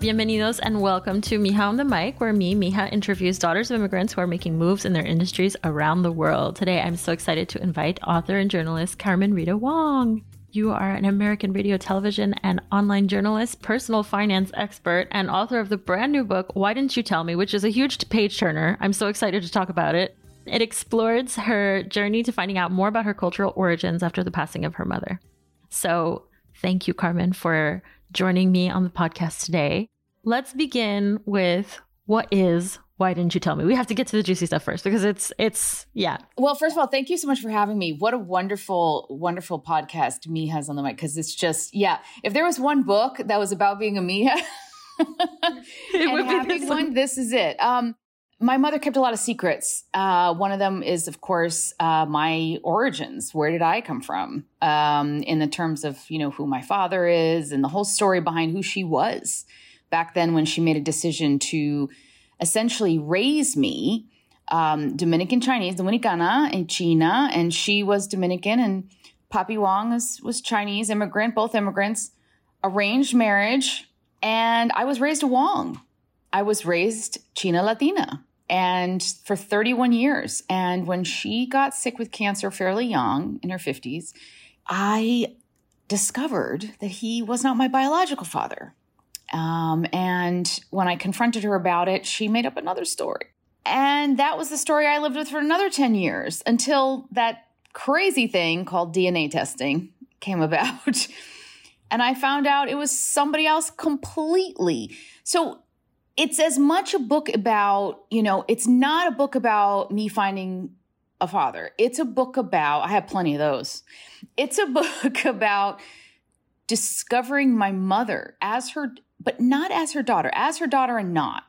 Bienvenidos and welcome to Mija on the Mic, where me, Mija, interviews daughters of immigrants who are making moves in their industries around the world. Today, I'm so excited to invite author and journalist Carmen Rita Wong. You are an American radio, television, and online journalist, personal finance expert, and author of the brand new book, Why Didn't You Tell Me, which is a huge page turner. I'm so excited to talk about it. It explores her journey to finding out more about her cultural origins after the passing of her mother. So, thank you, Carmen, for joining me on the podcast today. Let's begin with what is why didn't you tell me? We have to get to the juicy stuff first because it's it's yeah. Well, first of all, thank you so much for having me. What a wonderful, wonderful podcast me has on the mic because it's just yeah. If there was one book that was about being a Mija and having this one, this is it. Um, my mother kept a lot of secrets. Uh, one of them is, of course, uh, my origins. Where did I come from? Um, in the terms of you know who my father is and the whole story behind who she was back then when she made a decision to essentially raise me um, Dominican Chinese, Dominicana in China, and she was Dominican, and Papi Wong was, was Chinese immigrant, both immigrants, arranged marriage, and I was raised a Wong. I was raised China Latina, and for 31 years. And when she got sick with cancer fairly young, in her 50s, I discovered that he was not my biological father. Um, and when I confronted her about it, she made up another story. And that was the story I lived with for another 10 years until that crazy thing called DNA testing came about. and I found out it was somebody else completely. So it's as much a book about, you know, it's not a book about me finding a father. It's a book about, I have plenty of those. It's a book about discovering my mother as her but not as her daughter, as her daughter and not.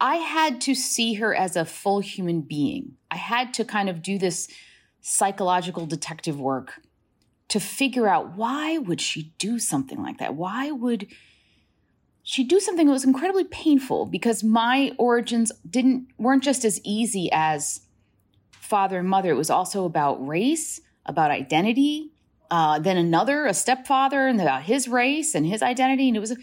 I had to see her as a full human being. I had to kind of do this psychological detective work to figure out why would she do something like that? Why would she do something that was incredibly painful because my origins didn't weren't just as easy as father and mother. It was also about race, about identity, uh, then another, a stepfather, and about his race and his identity. And it was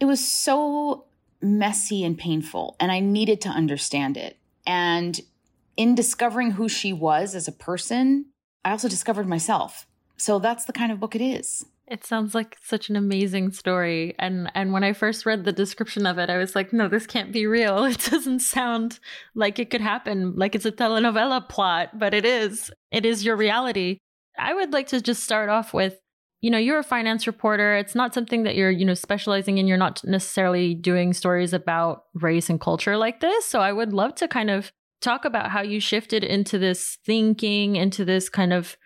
it was so messy and painful, and I needed to understand it. And in discovering who she was as a person, I also discovered myself. So that's the kind of book it is. It sounds like such an amazing story. And and when I first read the description of it, I was like, no, this can't be real. It doesn't sound like it could happen, like it's a telenovela plot, but it is. It is your reality. I would like to just start off with you know you're a finance reporter it's not something that you're you know specializing in you're not necessarily doing stories about race and culture like this so i would love to kind of talk about how you shifted into this thinking into this kind of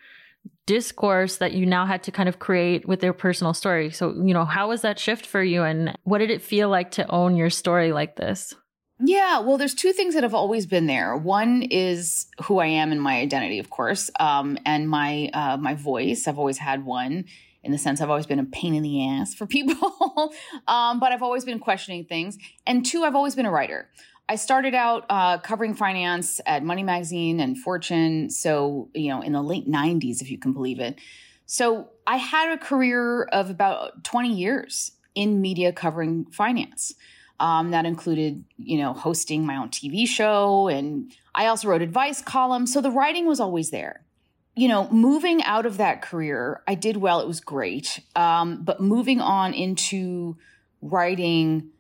discourse that you now had to kind of create with their personal story so you know how was that shift for you and what did it feel like to own your story like this yeah, well, there's two things that have always been there. One is who I am and my identity, of course, um, and my uh, my voice. I've always had one in the sense I've always been a pain in the ass for people, um, but I've always been questioning things. And two, I've always been a writer. I started out uh, covering finance at Money Magazine and Fortune. So, you know, in the late 90s, if you can believe it. So I had a career of about 20 years in media covering finance. Um, that included, you know, hosting my own TV show. And I also wrote advice columns. So the writing was always there. You know, moving out of that career, I did well. It was great. Um, but moving on into writing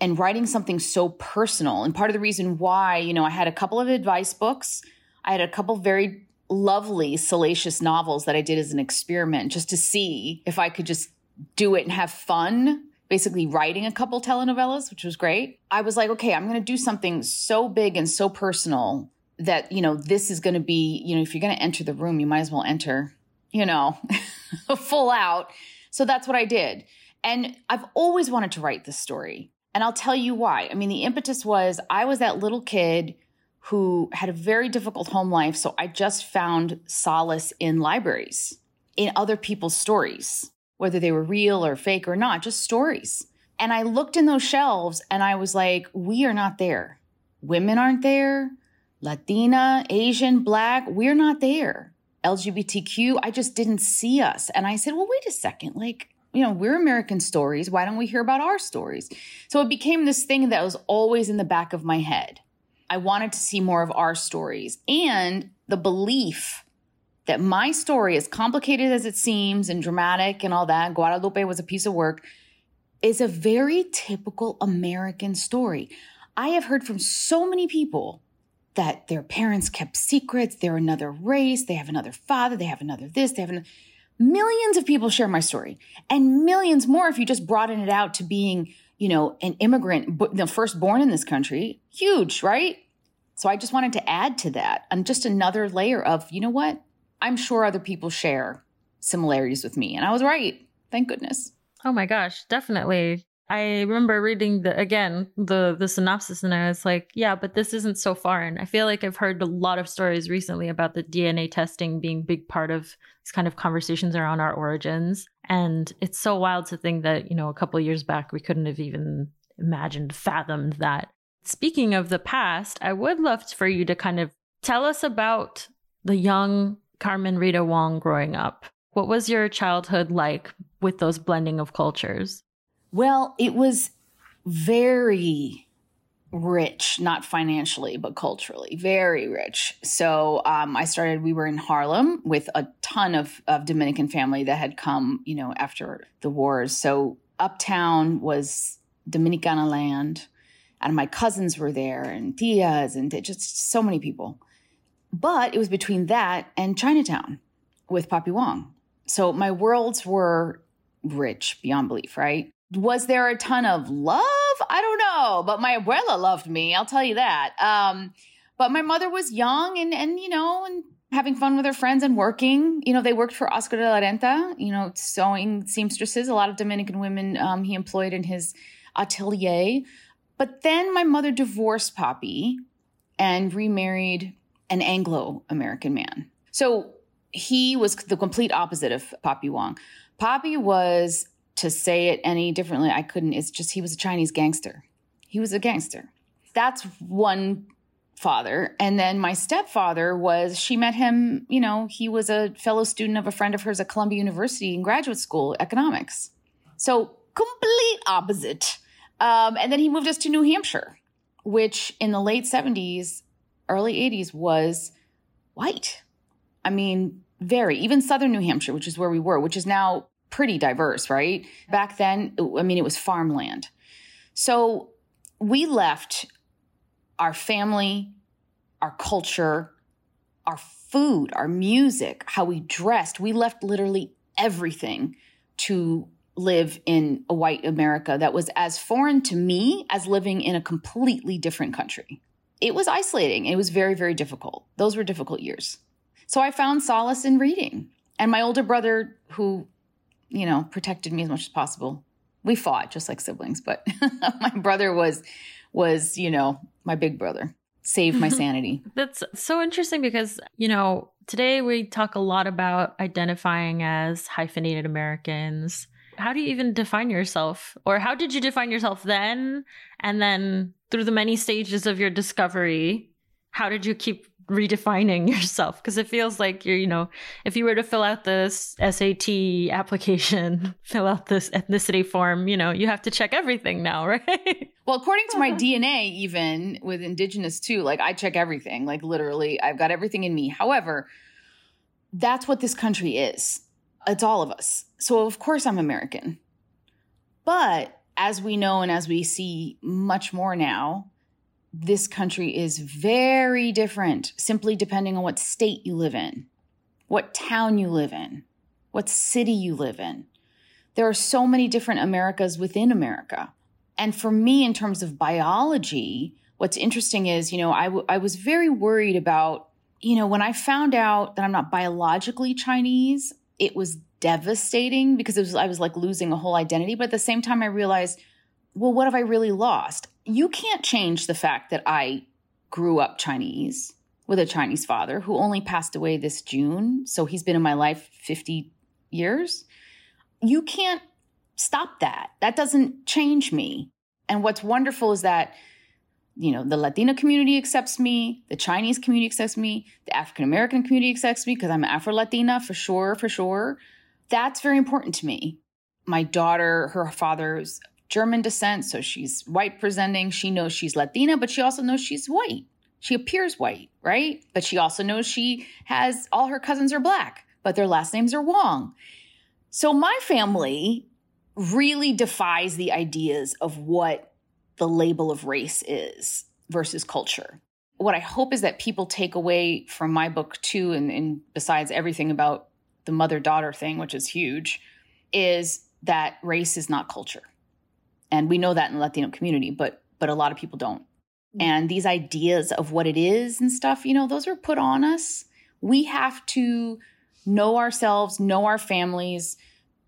and writing something so personal. And part of the reason why, you know, I had a couple of advice books, I had a couple very lovely, salacious novels that I did as an experiment just to see if I could just do it and have fun. Basically, writing a couple telenovelas, which was great. I was like, okay, I'm going to do something so big and so personal that, you know, this is going to be, you know, if you're going to enter the room, you might as well enter, you know, full out. So that's what I did. And I've always wanted to write this story. And I'll tell you why. I mean, the impetus was I was that little kid who had a very difficult home life. So I just found solace in libraries, in other people's stories, whether they were real or fake or not, just stories. And I looked in those shelves and I was like, we are not there. Women aren't there. Latina, Asian, Black, we're not there. LGBTQ, I just didn't see us. And I said, well, wait a second. Like, you know, we're American stories. Why don't we hear about our stories? So it became this thing that was always in the back of my head. I wanted to see more of our stories and the belief that my story, as complicated as it seems and dramatic and all that, Guadalupe was a piece of work, is a very typical American story. I have heard from so many people that their parents kept secrets, they're another race, they have another father, they have another this, they have another Millions of people share my story and millions more if you just broaden it out to being, you know, an immigrant, the first born in this country. Huge, right? So I just wanted to add to that and just another layer of, you know what? I'm sure other people share similarities with me. And I was right. Thank goodness. Oh my gosh, definitely. I remember reading the again the the synopsis and I was like, yeah, but this isn't so foreign. I feel like I've heard a lot of stories recently about the DNA testing being big part of these kind of conversations around our origins. And it's so wild to think that, you know, a couple years back we couldn't have even imagined, fathomed that. Speaking of the past, I would love for you to kind of tell us about the young Carmen Rita Wong growing up. What was your childhood like with those blending of cultures? Well, it was very rich, not financially, but culturally, very rich. So um, I started, we were in Harlem with a ton of, of Dominican family that had come, you know, after the wars. So uptown was Dominicana land, and my cousins were there, and tias, and just so many people. But it was between that and Chinatown with Papi Wong. So my worlds were rich beyond belief, right? was there a ton of love? I don't know, but my abuela loved me. I'll tell you that. Um, but my mother was young and, and, you know, and having fun with her friends and working. You know, they worked for Oscar de la Renta, you know, sewing seamstresses, a lot of Dominican women um, he employed in his atelier. But then my mother divorced Papi and remarried an Anglo American man. So he was the complete opposite of Papi Wong. Papi was to say it any differently, I couldn't. It's just he was a Chinese gangster. He was a gangster. That's one father. And then my stepfather was, she met him, you know, he was a fellow student of a friend of hers at Columbia University in graduate school, economics. So complete opposite. Um, and then he moved us to New Hampshire, which in the late 70s, early 80s was white. I mean, very, even southern New Hampshire, which is where we were, which is now pretty diverse, right? Back then, I mean, it was farmland. So we left our family, our culture, our food, our music, how we dressed. We left literally everything to live in a white America that was as foreign to me as living in a completely different country. It was isolating. It was very, very difficult. Those were difficult years. So I found solace in reading. And my older brother, who you know, protected me as much as possible. We fought just like siblings, but my brother was was, you know, my big brother. Saved my sanity. That's so interesting because, you know, today we talk a lot about identifying as hyphenated Americans. how do you even define yourself? Or how did you define yourself then? And then through the many stages of your discovery, how did you keep redefining yourself because it feels like you're you know if you were to fill out this SAT application fill out this ethnicity form you know you have to check everything now right? Well according to my DNA even with indigenous too like I check everything like literally I've got everything in me. However that's what this country is. It's all of us. So of course I'm American. But as we know and as we see much more now this country is very different simply depending on what state you live in, what town you live in, what city you live in. There are so many different Americas within America. And for me, in terms of biology, what's interesting is, you know, I, w- I was very worried about, you know, when I found out that I'm not biologically Chinese, it was devastating because it was, I was like losing a whole identity. But at the same time, I realized, well, what have I really lost? you can't change the fact that I grew up Chinese with a Chinese father who only passed away this June. So he's been in my life 50 years. You can't stop that. That doesn't change me. And what's wonderful is that, you know, the Latina community accepts me, the Chinese community accepts me, the African American community accepts me because I'm Afro Latina for sure, for sure. That's very important to me. My daughter, her father's German descent, so she's white presenting. She knows she's Latina, but she also knows she's white. She appears white, right? But she also knows she has all her cousins are black, but their last names are Wong. So my family really defies the ideas of what the label of race is versus culture. What I hope is that people take away from my book too, and, and besides everything about the mother daughter thing, which is huge, is that race is not culture and we know that in the Latino community, but but a lot of people don't. Mm. And these ideas of what it is and stuff, you know, those are put on us. We have to know ourselves, know our families,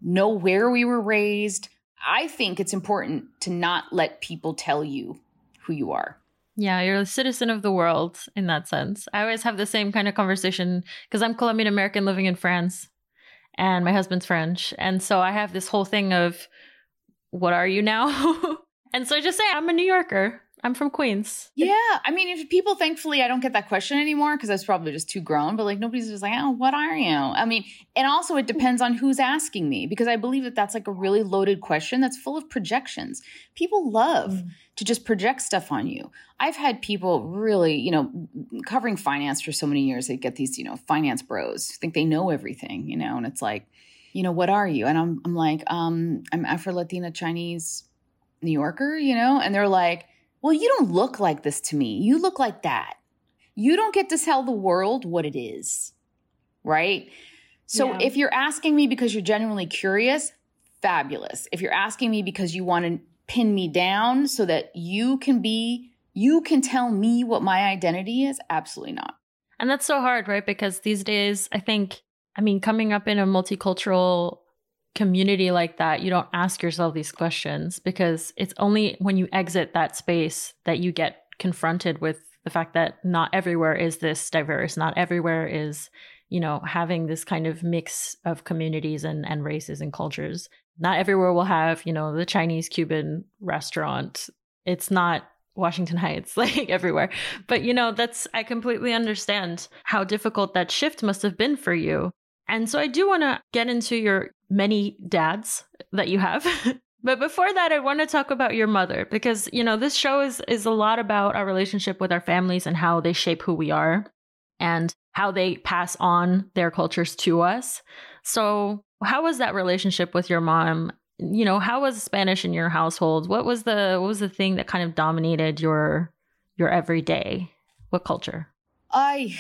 know where we were raised. I think it's important to not let people tell you who you are. Yeah, you're a citizen of the world in that sense. I always have the same kind of conversation because I'm Colombian American living in France and my husband's French. And so I have this whole thing of what are you now? and so I just say, I'm a New Yorker. I'm from Queens. Yeah. I mean, if people, thankfully, I don't get that question anymore because I was probably just too grown, but like nobody's just like, oh, what are you? I mean, and also it depends on who's asking me because I believe that that's like a really loaded question that's full of projections. People love mm. to just project stuff on you. I've had people really, you know, covering finance for so many years, they get these, you know, finance bros think they know everything, you know, and it's like, you know, what are you? And I'm, I'm like, um, I'm Afro Latina Chinese New Yorker, you know? And they're like, well, you don't look like this to me. You look like that. You don't get to tell the world what it is, right? So yeah. if you're asking me because you're genuinely curious, fabulous. If you're asking me because you want to pin me down so that you can be, you can tell me what my identity is, absolutely not. And that's so hard, right? Because these days, I think I mean, coming up in a multicultural community like that, you don't ask yourself these questions because it's only when you exit that space that you get confronted with the fact that not everywhere is this diverse, not everywhere is, you know, having this kind of mix of communities and, and races and cultures. Not everywhere will have, you know, the Chinese Cuban restaurant. It's not Washington Heights, like everywhere. But, you know, that's, I completely understand how difficult that shift must have been for you. And so I do want to get into your many dads that you have. but before that, I want to talk about your mother because, you know, this show is is a lot about our relationship with our families and how they shape who we are and how they pass on their cultures to us. So, how was that relationship with your mom? You know, how was Spanish in your household? What was the what was the thing that kind of dominated your your everyday? What culture? I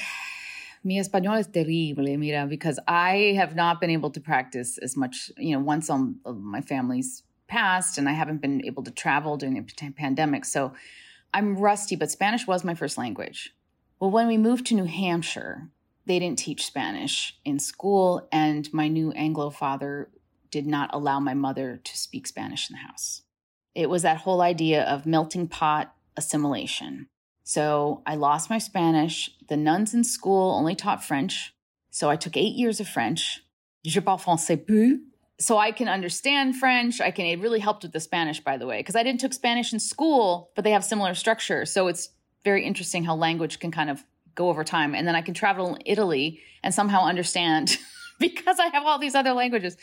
mi español es terrible, mira, because I have not been able to practice as much, you know, once on uh, my family's passed and I haven't been able to travel during the pandemic. So I'm rusty, but Spanish was my first language. Well, when we moved to New Hampshire, they didn't teach Spanish in school, and my new Anglo father did not allow my mother to speak Spanish in the house. It was that whole idea of melting pot assimilation. So I lost my Spanish. The nuns in school only taught French. So I took eight years of French. Je parle français peu. so I can understand French. I can, it really helped with the Spanish, by the way, because I didn't took Spanish in school, but they have similar structure. So it's very interesting how language can kind of go over time. And then I can travel in Italy and somehow understand because I have all these other languages.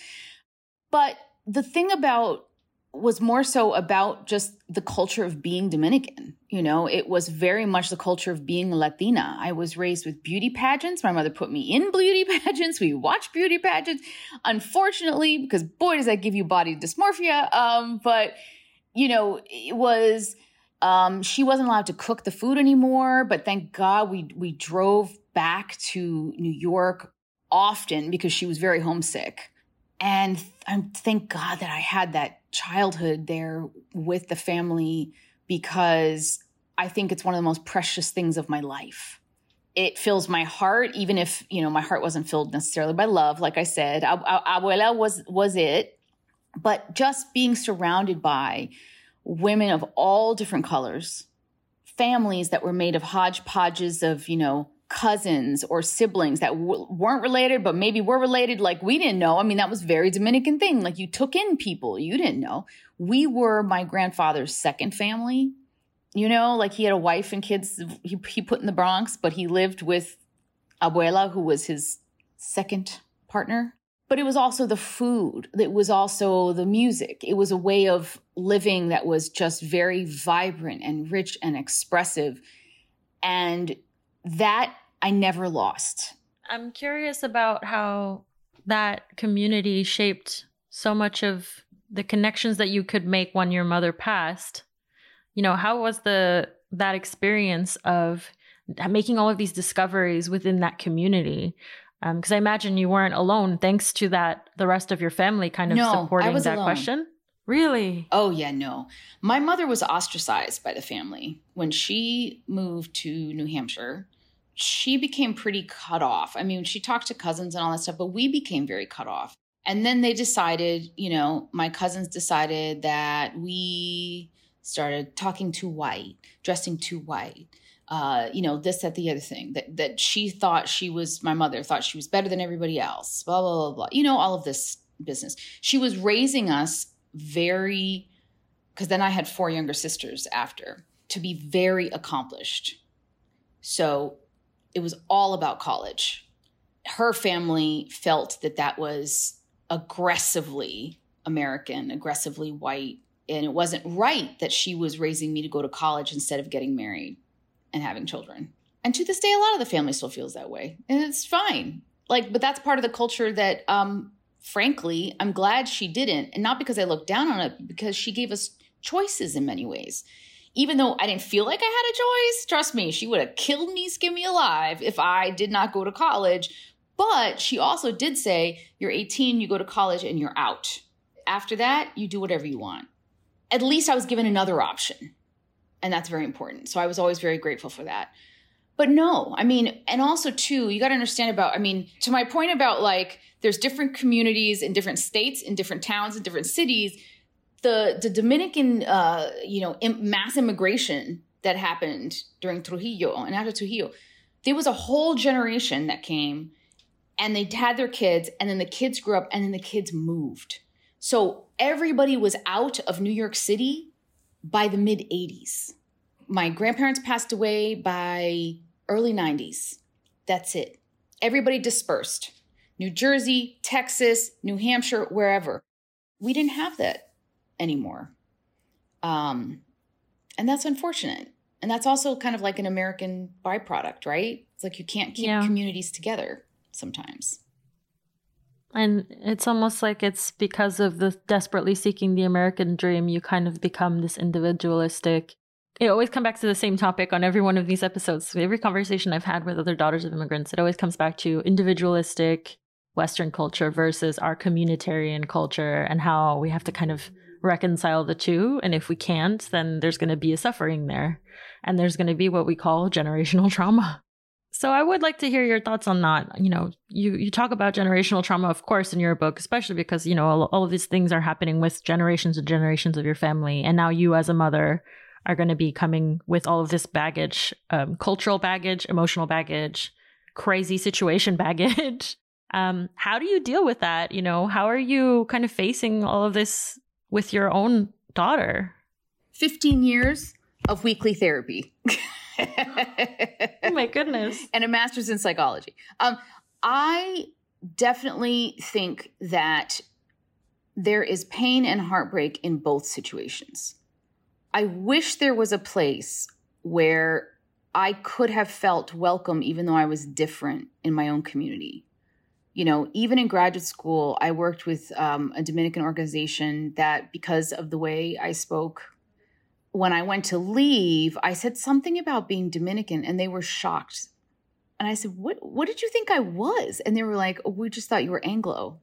But the thing about was more so about just the culture of being Dominican. You know, it was very much the culture of being Latina. I was raised with beauty pageants. My mother put me in beauty pageants. We watched beauty pageants. Unfortunately, because boy, does that give you body dysmorphia. Um, but, you know, it was, um, she wasn't allowed to cook the food anymore. But thank God we, we drove back to New York often because she was very homesick. And I thank God that I had that childhood there with the family because I think it's one of the most precious things of my life. It fills my heart, even if, you know, my heart wasn't filled necessarily by love. Like I said, abuela was, was it, but just being surrounded by women of all different colors, families that were made of hodgepodges of, you know, cousins or siblings that w- weren't related, but maybe were related. Like we didn't know. I mean, that was very Dominican thing. Like you took in people you didn't know. We were my grandfather's second family. You know, like he had a wife and kids he, he put in the Bronx, but he lived with abuela, who was his second partner. But it was also the food. It was also the music. It was a way of living that was just very vibrant and rich and expressive. And that I never lost. I'm curious about how that community shaped so much of the connections that you could make when your mother passed. You know, how was the that experience of making all of these discoveries within that community? Because um, I imagine you weren't alone, thanks to that. The rest of your family kind of no, supporting that alone. question. Really? Oh, yeah, no. My mother was ostracized by the family. When she moved to New Hampshire, she became pretty cut off. I mean, she talked to cousins and all that stuff, but we became very cut off. And then they decided, you know, my cousins decided that we started talking too white, dressing too white. Uh, you know, this, that, the other thing that that she thought she was my mother thought she was better than everybody else. Blah blah blah blah. You know, all of this business. She was raising us very because then I had four younger sisters after to be very accomplished. So it was all about college. Her family felt that that was aggressively American, aggressively white. And it wasn't right that she was raising me to go to college instead of getting married and having children. And to this day, a lot of the family still feels that way. And it's fine. Like, but that's part of the culture that um, frankly, I'm glad she didn't. And not because I looked down on it, because she gave us choices in many ways. Even though I didn't feel like I had a choice, trust me, she would have killed me, skinned me alive if I did not go to college. But she also did say, You're 18, you go to college, and you're out. After that, you do whatever you want. At least I was given another option. And that's very important. So I was always very grateful for that. But no, I mean, and also too, you got to understand about, I mean, to my point about like, there's different communities in different states, in different towns, in different cities. The the Dominican, uh, you know, mass immigration that happened during Trujillo and after Trujillo, there was a whole generation that came, and they had their kids, and then the kids grew up, and then the kids moved. So everybody was out of New York City by the mid 80s. My grandparents passed away by early 90s. That's it. Everybody dispersed. New Jersey, Texas, New Hampshire, wherever. We didn't have that anymore. Um, and that's unfortunate. And that's also kind of like an American byproduct, right? It's like you can't keep yeah. communities together sometimes. And it's almost like it's because of the desperately seeking the American dream, you kind of become this individualistic it always come back to the same topic on every one of these episodes. Every conversation I've had with other daughters of immigrants, it always comes back to individualistic Western culture versus our communitarian culture and how we have to kind of reconcile the two. And if we can't, then there's going to be a suffering there. And there's going to be what we call generational trauma. So I would like to hear your thoughts on that. You know, you, you talk about generational trauma, of course, in your book, especially because, you know, all, all of these things are happening with generations and generations of your family. And now you as a mother are going to be coming with all of this baggage um, cultural baggage, emotional baggage, crazy situation baggage. Um, how do you deal with that? You know, how are you kind of facing all of this with your own daughter? 15 years of weekly therapy. oh my goodness. And a master's in psychology. Um, I definitely think that there is pain and heartbreak in both situations. I wish there was a place where I could have felt welcome even though I was different in my own community. You know, even in graduate school, I worked with um, a Dominican organization that, because of the way I spoke, when I went to leave, I said something about being Dominican and they were shocked. And I said, What, what did you think I was? And they were like, oh, We just thought you were Anglo.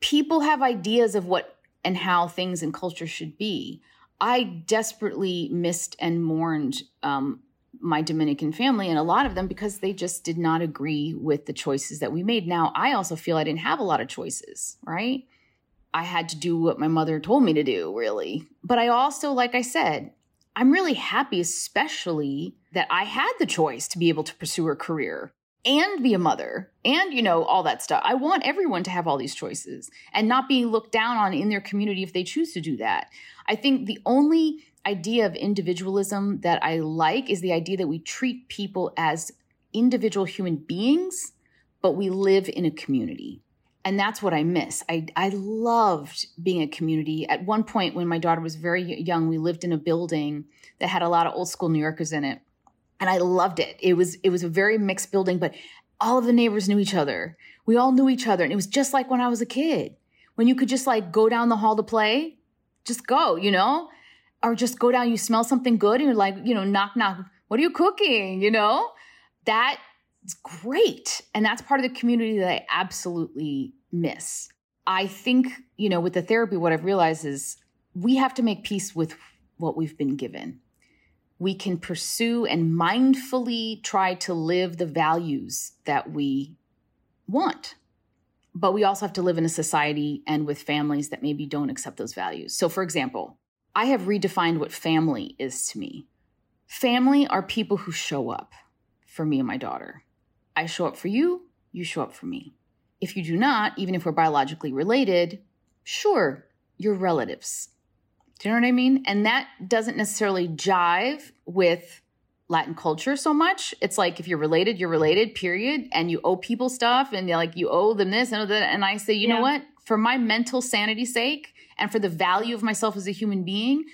People have ideas of what and how things and culture should be. I desperately missed and mourned um, my Dominican family and a lot of them because they just did not agree with the choices that we made. Now, I also feel I didn't have a lot of choices, right? I had to do what my mother told me to do, really. But I also, like I said, I'm really happy, especially that I had the choice to be able to pursue a career and be a mother and, you know, all that stuff. I want everyone to have all these choices and not be looked down on in their community if they choose to do that. I think the only idea of individualism that I like is the idea that we treat people as individual human beings, but we live in a community. And that's what I miss. I, I loved being a community. At one point, when my daughter was very young, we lived in a building that had a lot of old school New Yorkers in it. And I loved it. It was, it was a very mixed building, but all of the neighbors knew each other. We all knew each other. And it was just like when I was a kid, when you could just like go down the hall to play, just go, you know? Or just go down, you smell something good and you're like, you know, knock, knock, what are you cooking? You know? that's great. And that's part of the community that I absolutely miss. I think, you know, with the therapy, what I've realized is we have to make peace with what we've been given. We can pursue and mindfully try to live the values that we want. But we also have to live in a society and with families that maybe don't accept those values. So, for example, I have redefined what family is to me. Family are people who show up for me and my daughter. I show up for you, you show up for me. If you do not, even if we're biologically related, sure, you're relatives. Do you know what I mean? And that doesn't necessarily jive with Latin culture so much. It's like if you're related, you're related, period. And you owe people stuff and like you owe them this and that. And I say, you yeah. know what? For my mental sanity's sake and for the value of myself as a human being,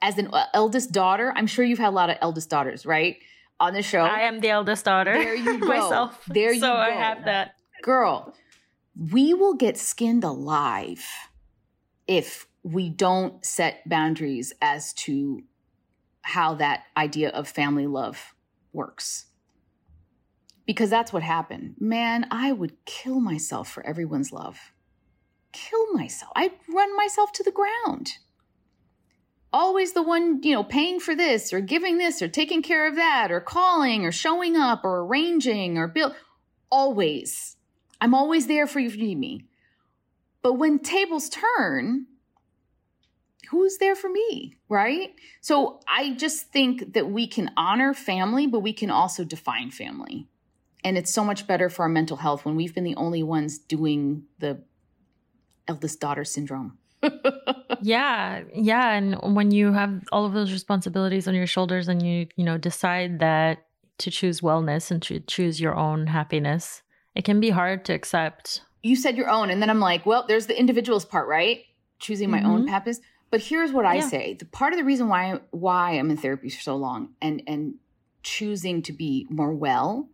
as an uh, eldest daughter, I'm sure you've had a lot of eldest daughters, right? on the show. I am the eldest daughter. There you go. Myself. There you so go. I have that. Girl, we will get skinned alive if we don't set boundaries as to how that idea of family love works. Because that's what happened. Man, I would kill myself for everyone's love. Kill myself. I'd run myself to the ground always the one, you know, paying for this or giving this or taking care of that or calling or showing up or arranging or bill. Always. I'm always there for you if you need me. But when tables turn, who's there for me? Right? So I just think that we can honor family, but we can also define family. And it's so much better for our mental health when we've been the only ones doing the eldest daughter syndrome. yeah, yeah, and when you have all of those responsibilities on your shoulders and you, you know, decide that to choose wellness and to choose your own happiness, it can be hard to accept. You said your own and then I'm like, well, there's the individual's part, right? Choosing my mm-hmm. own happiness. But here's what I yeah. say. The part of the reason why why I'm in therapy for so long and and choosing to be more well,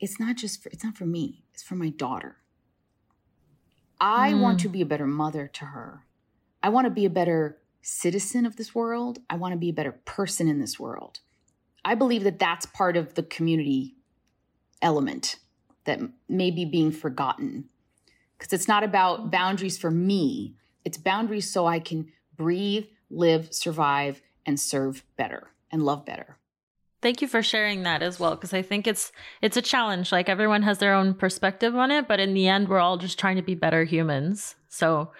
it's not just for it's not for me. It's for my daughter. I mm. want to be a better mother to her. I want to be a better citizen of this world. I want to be a better person in this world. I believe that that's part of the community element that may be being forgotten. Because it's not about boundaries for me, it's boundaries so I can breathe, live, survive, and serve better and love better. Thank you for sharing that as well because I think it's it's a challenge. Like everyone has their own perspective on it, but in the end we're all just trying to be better humans. So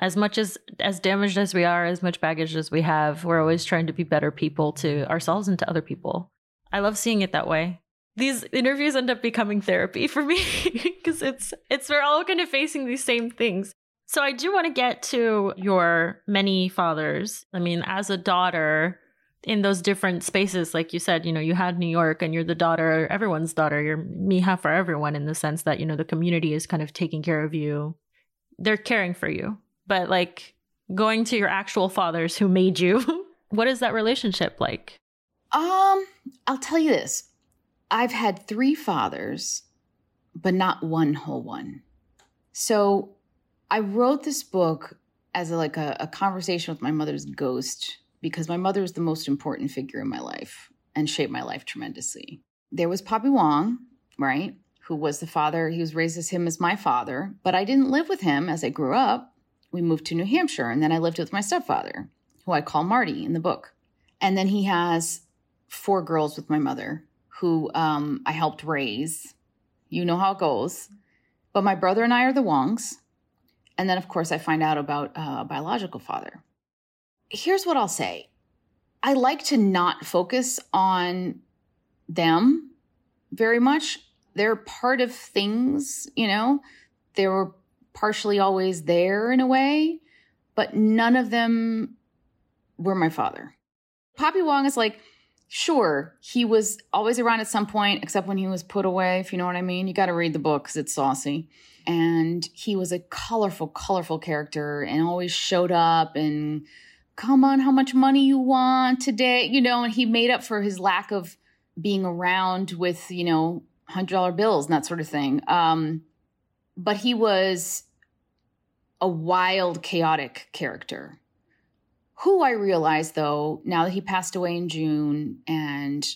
as much as as damaged as we are, as much baggage as we have, we're always trying to be better people to ourselves and to other people. I love seeing it that way. these interviews end up becoming therapy for me because it's it's we're all kind of facing these same things. So I do want to get to your many fathers. I mean, as a daughter in those different spaces, like you said, you know, you had New York and you're the daughter, everyone's daughter. You're Mija for everyone in the sense that, you know, the community is kind of taking care of you. They're caring for you. But like going to your actual fathers who made you, what is that relationship like? Um, I'll tell you this. I've had three fathers, but not one whole one. So I wrote this book as a, like a, a conversation with my mother's ghost because my mother is the most important figure in my life and shaped my life tremendously. There was Papi Wong, right? Who was the father, he was raised as him as my father, but I didn't live with him as I grew up. We moved to New Hampshire and then I lived with my stepfather, who I call Marty in the book. And then he has four girls with my mother, who um, I helped raise. You know how it goes. But my brother and I are the Wongs. And then, of course, I find out about uh, a biological father. Here's what I'll say I like to not focus on them very much. They're part of things, you know, they were partially always there in a way, but none of them were my father. Papi Wong is like, sure, he was always around at some point, except when he was put away, if you know what I mean. You got to read the book because it's saucy and he was a colorful, colorful character and always showed up and come on, how much money you want today, you know, and he made up for his lack of being around with, you know, hundred dollar bills and that sort of thing. Um, but he was a wild, chaotic character. Who I realized though, now that he passed away in June and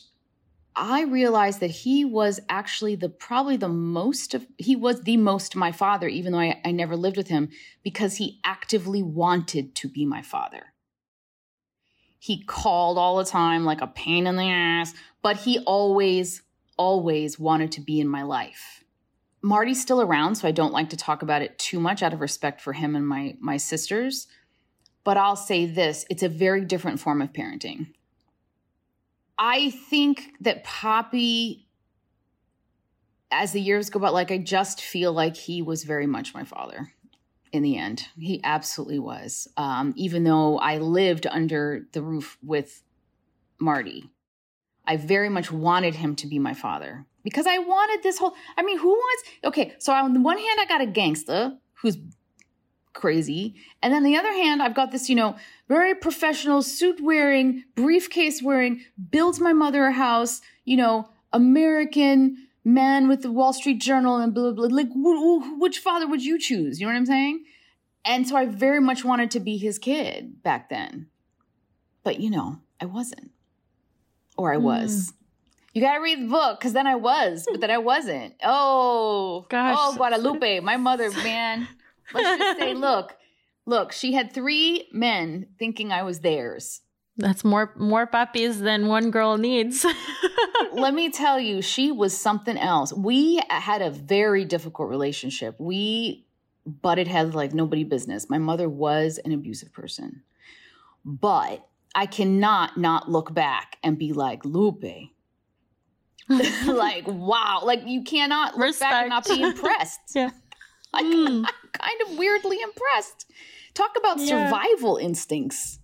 I realized that he was actually the probably the most of he was the most my father, even though I, I never lived with him, because he actively wanted to be my father. He called all the time like a pain in the ass, but he always, always wanted to be in my life. Marty's still around, so I don't like to talk about it too much out of respect for him and my my sisters. But I'll say this, it's a very different form of parenting. I think that Papi, as the years go by, like I just feel like he was very much my father in the end. He absolutely was. Um, even though I lived under the roof with Marty, I very much wanted him to be my father because I wanted this whole. I mean, who wants? Okay, so on the one hand, I got a gangster who's crazy. And then the other hand, I've got this, you know, very professional suit wearing, briefcase wearing, builds my mother a house, you know, American man with the Wall Street Journal and blah, blah, blah. Like, which father would you choose? You know what I'm saying? And so I very much wanted to be his kid back then. But, you know, I wasn't. Or I was. Mm. You gotta read the book because then I was, but then I wasn't. Oh, gosh. Oh, Guadalupe, my mother, man. Let's just say, look, look, she had three men thinking I was theirs. That's more more puppies than one girl needs. Let me tell you, she was something else. We had a very difficult relationship. We butted heads like nobody business. My mother was an abusive person. But I cannot not look back and be like, Lupe. like, wow. Like you cannot look Respect. back and not be impressed. yeah. Like, mm. I'm kind of weirdly impressed. Talk about yeah. survival instincts.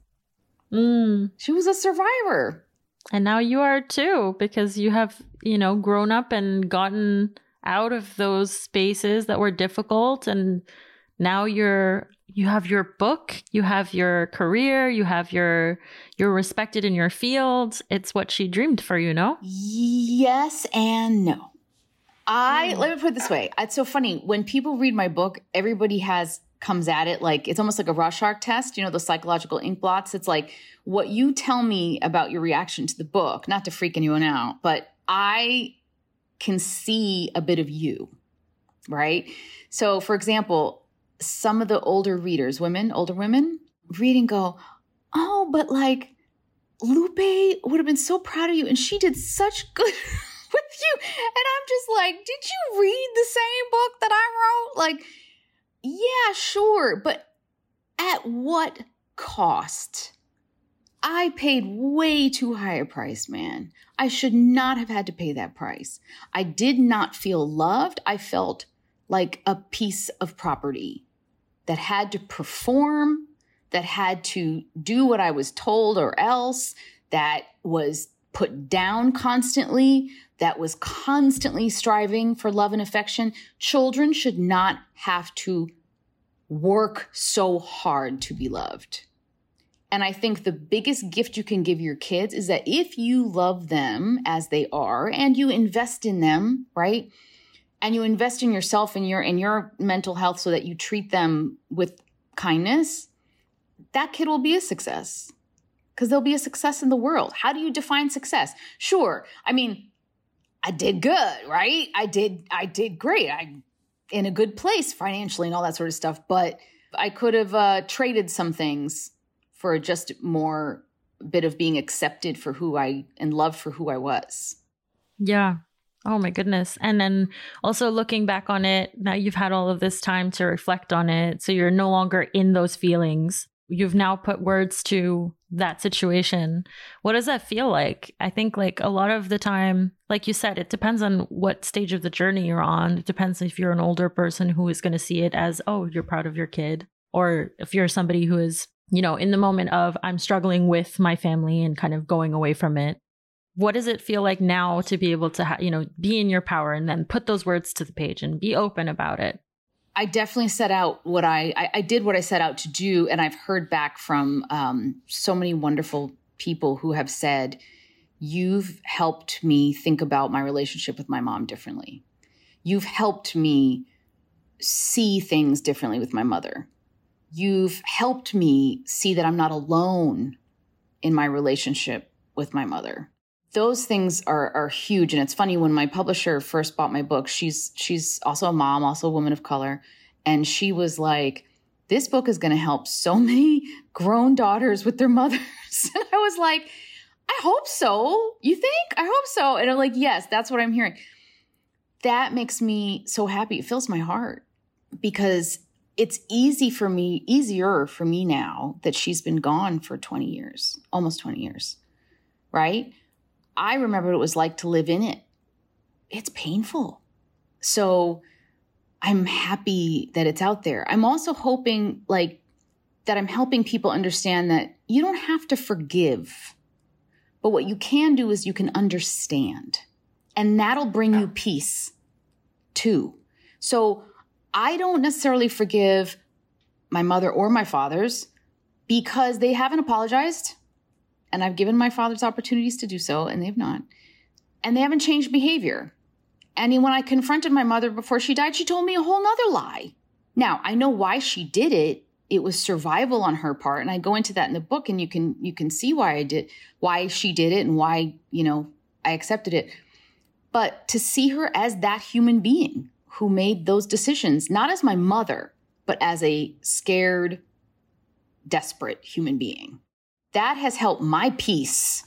Mm. She was a survivor. And now you are too, because you have, you know, grown up and gotten out of those spaces that were difficult. And now you're, you have your book, you have your career, you have your, you're respected in your field. It's what she dreamed for you, no? Yes and no. I mm. let me put it this way. It's so funny when people read my book. Everybody has comes at it like it's almost like a Rorschach test. You know, the psychological ink blots. It's like what you tell me about your reaction to the book. Not to freak anyone out, but I can see a bit of you, right? So, for example, some of the older readers, women, older women, read and go, "Oh, but like." Lupe would have been so proud of you, and she did such good with you. And I'm just like, did you read the same book that I wrote? Like, yeah, sure. But at what cost? I paid way too high a price, man. I should not have had to pay that price. I did not feel loved. I felt like a piece of property that had to perform, that had to do what I was told or else, that was put down constantly, that was constantly striving for love and affection. Children should not have to work so hard to be loved. And I think the biggest gift you can give your kids is that if you love them as they are and you invest in them, right? And you invest in yourself and your in your mental health so that you treat them with kindness, that kid will be a success. Cuz they'll be a success in the world. How do you define success? Sure. I mean, I did good, right? I did I did great. I'm in a good place financially and all that sort of stuff, but I could have uh, traded some things for just more bit of being accepted for who I and loved for who I was. Yeah. Oh my goodness. And then also looking back on it, now you've had all of this time to reflect on it. So you're no longer in those feelings. You've now put words to that situation. What does that feel like? I think like a lot of the time, like you said, it depends on what stage of the journey you're on. It depends if you're an older person who is going to see it as, oh, you're proud of your kid. Or if you're somebody who is you know, in the moment of I'm struggling with my family and kind of going away from it, what does it feel like now to be able to, ha- you know, be in your power and then put those words to the page and be open about it? I definitely set out what I, I, I did what I set out to do, and I've heard back from um, so many wonderful people who have said, "You've helped me think about my relationship with my mom differently. You've helped me see things differently with my mother. You've helped me see that I'm not alone in my relationship with my mother. Those things are are huge and it's funny when my publisher first bought my book, she's she's also a mom, also a woman of color, and she was like this book is going to help so many grown daughters with their mothers. and I was like, I hope so. You think? I hope so. And I'm like, yes, that's what I'm hearing. That makes me so happy. It fills my heart because it's easy for me, easier for me now that she's been gone for 20 years, almost 20 years, right? I remember what it was like to live in it. It's painful. So I'm happy that it's out there. I'm also hoping, like, that I'm helping people understand that you don't have to forgive, but what you can do is you can understand, and that'll bring you peace too. So I don't necessarily forgive my mother or my father's because they haven't apologized. And I've given my fathers opportunities to do so, and they've not. And they haven't changed behavior. And when I confronted my mother before she died, she told me a whole nother lie. Now, I know why she did it. It was survival on her part. And I go into that in the book and you can you can see why I did why she did it and why, you know, I accepted it. But to see her as that human being who made those decisions, not as my mother, but as a scared, desperate human being. That has helped my peace.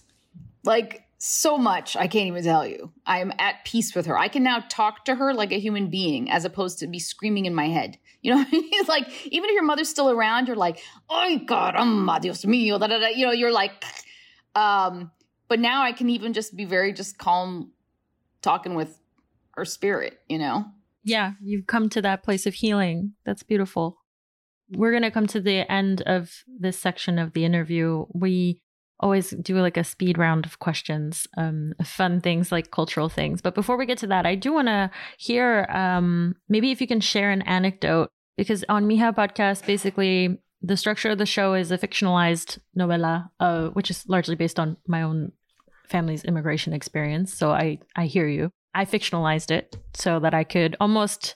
Like so much, I can't even tell you. I am at peace with her. I can now talk to her like a human being as opposed to be screaming in my head. You know? It's like, even if your mother's still around, you're like, oh God, oh, Dios mío, da, da, da. you know, you're like, um, but now I can even just be very just calm talking with her spirit, you know? Yeah, you've come to that place of healing. That's beautiful. We're going to come to the end of this section of the interview. We always do like a speed round of questions, um, fun things like cultural things. But before we get to that, I do want to hear um, maybe if you can share an anecdote, because on Mija podcast, basically the structure of the show is a fictionalized novella, uh, which is largely based on my own family's immigration experience. So I I hear you. I fictionalized it so that I could almost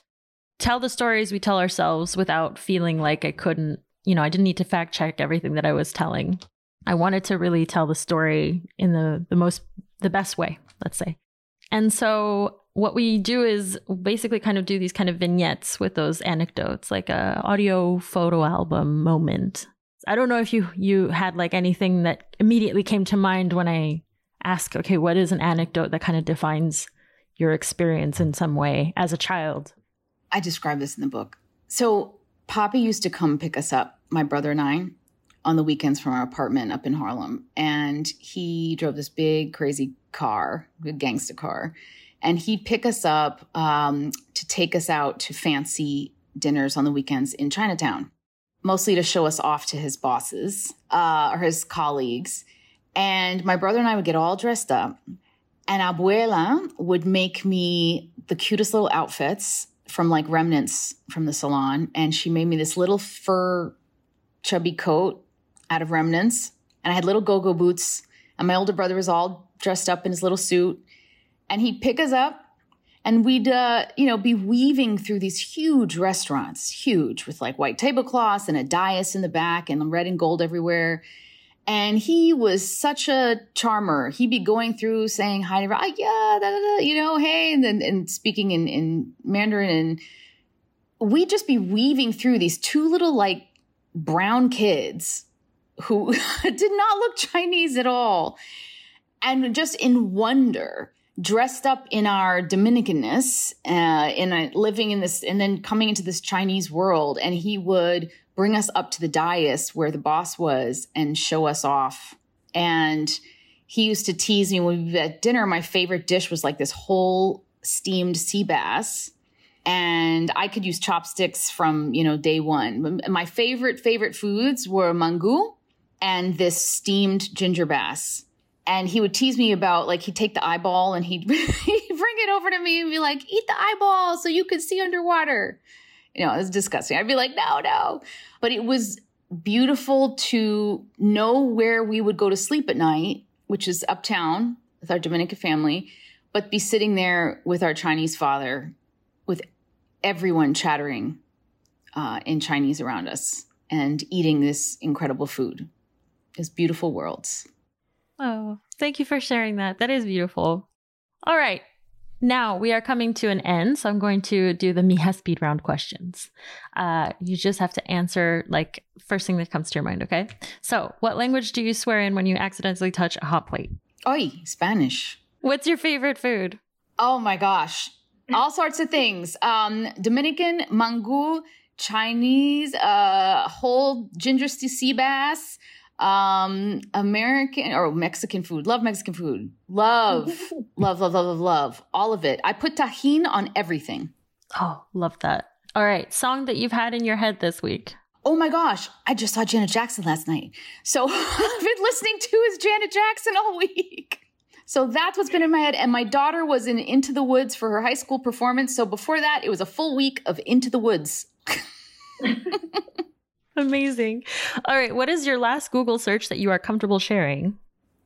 tell the stories we tell ourselves without feeling like I couldn't, you know, I didn't need to fact check everything that I was telling. I wanted to really tell the story in the the most the best way, let's say. And so what we do is basically kind of do these kind of vignettes with those anecdotes, like a audio photo album moment. I don't know if you you had like anything that immediately came to mind when I ask, okay, what is an anecdote that kind of defines your experience in some way as a child. I describe this in the book. So, Papi used to come pick us up, my brother and I, on the weekends from our apartment up in Harlem. And he drove this big, crazy car, a gangster car. And he'd pick us up um, to take us out to fancy dinners on the weekends in Chinatown, mostly to show us off to his bosses uh, or his colleagues. And my brother and I would get all dressed up. And Abuela would make me the cutest little outfits from like remnants from the salon. And she made me this little fur chubby coat out of remnants. And I had little go go boots. And my older brother was all dressed up in his little suit. And he'd pick us up and we'd, uh, you know, be weaving through these huge restaurants, huge with like white tablecloths and a dais in the back and red and gold everywhere. And he was such a charmer. He'd be going through saying hi to, ah, yeah, da, da, da, you know, hey, and then and speaking in, in Mandarin. And we'd just be weaving through these two little like brown kids who did not look Chinese at all. And just in wonder, dressed up in our Dominicanness, uh, in a, living in this, and then coming into this Chinese world. And he would bring us up to the dais where the boss was and show us off. And he used to tease me when we were at dinner. My favorite dish was like this whole steamed sea bass and I could use chopsticks from, you know, day one. My favorite, favorite foods were mango and this steamed ginger bass. And he would tease me about, like, he'd take the eyeball and he'd, he'd bring it over to me and be like, eat the eyeball so you could see underwater. You know, it was disgusting. I'd be like, no, no. But it was beautiful to know where we would go to sleep at night, which is uptown with our Dominican family, but be sitting there with our Chinese father with everyone chattering uh, in Chinese around us and eating this incredible food. It's beautiful worlds. Oh, thank you for sharing that. That is beautiful. All right. Now we are coming to an end, so I'm going to do the Mija speed round questions. Uh, you just have to answer like first thing that comes to your mind, okay? So, what language do you swear in when you accidentally touch a hot plate? Oi, Spanish. What's your favorite food? Oh my gosh all sorts of things. Um, Dominican, mango, Chinese, uh, whole ginger sea bass, um, American or Mexican food. Love Mexican food. Love, love, love, love, love, love. All of it. I put Tajín on everything. Oh, love that. All right. Song that you've had in your head this week. Oh my gosh, I just saw Janet Jackson last night. So I've been listening to is Janet Jackson all week. So that's what's been in my head. And my daughter was in Into the Woods for her high school performance. So before that, it was a full week of Into the Woods. Amazing. All right. What is your last Google search that you are comfortable sharing?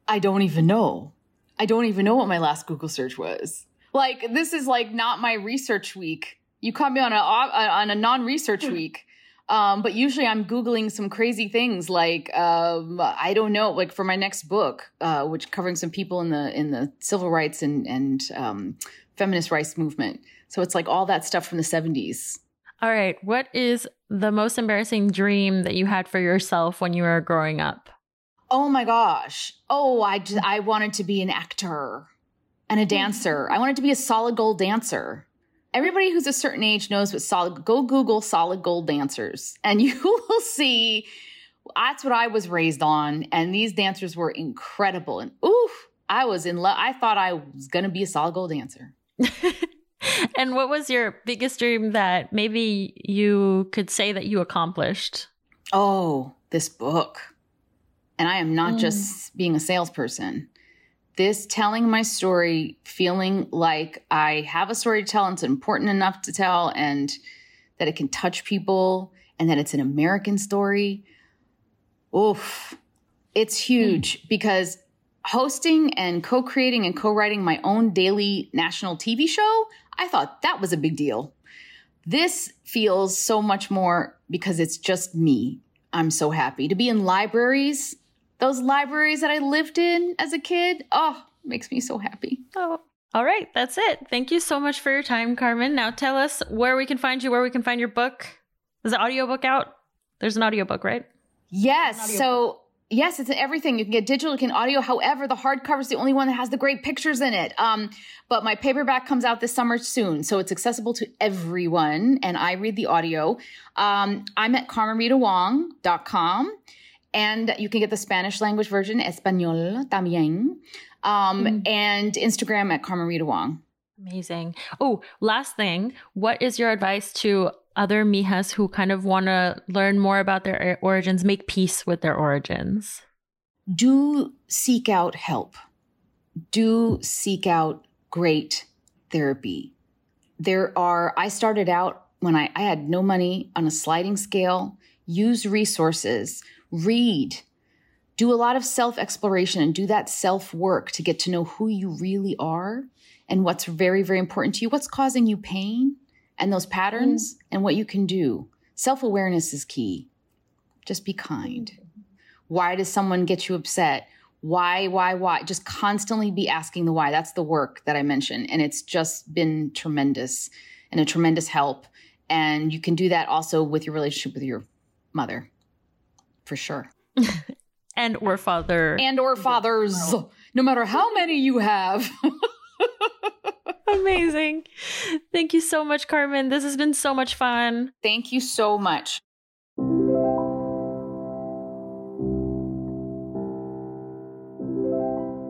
I don't even know. I don't even know what my last Google search was. Like, this is like not my research week. You caught me on a on a non research week. Um, but usually I'm Googling some crazy things like, um, I don't know, like for my next book, uh, which covering some people in the, in the civil rights and, and, um, feminist rights movement. So it's like all that stuff from the 70s. All right. What is the most embarrassing dream that you had for yourself when you were growing up? Oh my gosh. Oh, I just, I wanted to be an actor and a dancer. I wanted to be a solid gold dancer everybody who's a certain age knows what solid go google solid gold dancers and you will see that's what i was raised on and these dancers were incredible and oof i was in love i thought i was going to be a solid gold dancer and what was your biggest dream that maybe you could say that you accomplished oh this book and i am not mm. just being a salesperson this telling my story, feeling like I have a story to tell and it's important enough to tell and that it can touch people and that it's an American story. Oof. It's huge mm. because hosting and co creating and co writing my own daily national TV show, I thought that was a big deal. This feels so much more because it's just me. I'm so happy to be in libraries those libraries that I lived in as a kid. Oh, makes me so happy. Oh. All right, that's it. Thank you so much for your time, Carmen. Now tell us where we can find you, where we can find your book. Is the audiobook out? There's an audiobook, right? Yes. So yes, it's everything. You can get digital, you can audio. However, the hardcover is the only one that has the great pictures in it. Um, but my paperback comes out this summer soon, so it's accessible to everyone. And I read the audio. Um, I'm at carmenritawong.com. and you can get the Spanish language version, Español también, um, mm. and Instagram at Carmen Rita Wong. Amazing. Oh, last thing. What is your advice to other mijas who kind of want to learn more about their origins, make peace with their origins? Do seek out help. Do seek out great therapy. There are, I started out when I, I had no money on a sliding scale, use resources, read, do a lot of self exploration and do that self work to get to know who you really are and what's very, very important to you, what's causing you pain and those patterns, mm. and what you can do. Self awareness is key. Just be kind. Why does someone get you upset? Why, why, why? Just constantly be asking the why. That's the work that I mentioned. And it's just been tremendous and a tremendous help. And you can do that also with your relationship with your mother, for sure. and or father. And or fathers, no matter how many you have. Amazing. Thank you so much, Carmen. This has been so much fun. Thank you so much.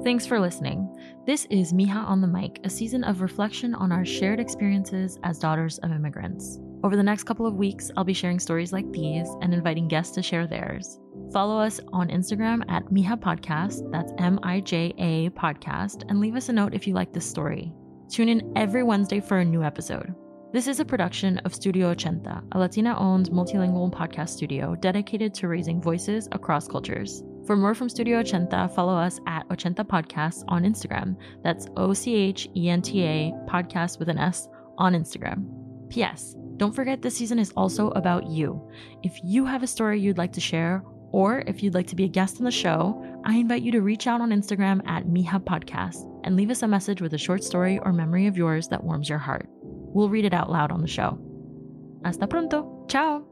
Thanks for listening. This is Mija on the Mic, a season of reflection on our shared experiences as daughters of immigrants. Over the next couple of weeks, I'll be sharing stories like these and inviting guests to share theirs. Follow us on Instagram at Mija Podcast, that's M I J A Podcast, and leave us a note if you like this story. Tune in every Wednesday for a new episode. This is a production of Studio Ochenta, a Latina owned multilingual podcast studio dedicated to raising voices across cultures. For more from Studio Ochenta, follow us at Ochenta Podcasts on Instagram. That's O C H E N T A podcast with an S on Instagram. P.S. Don't forget this season is also about you. If you have a story you'd like to share, or if you'd like to be a guest on the show, I invite you to reach out on Instagram at Mija Podcast and leave us a message with a short story or memory of yours that warms your heart. We'll read it out loud on the show. Hasta pronto. Ciao.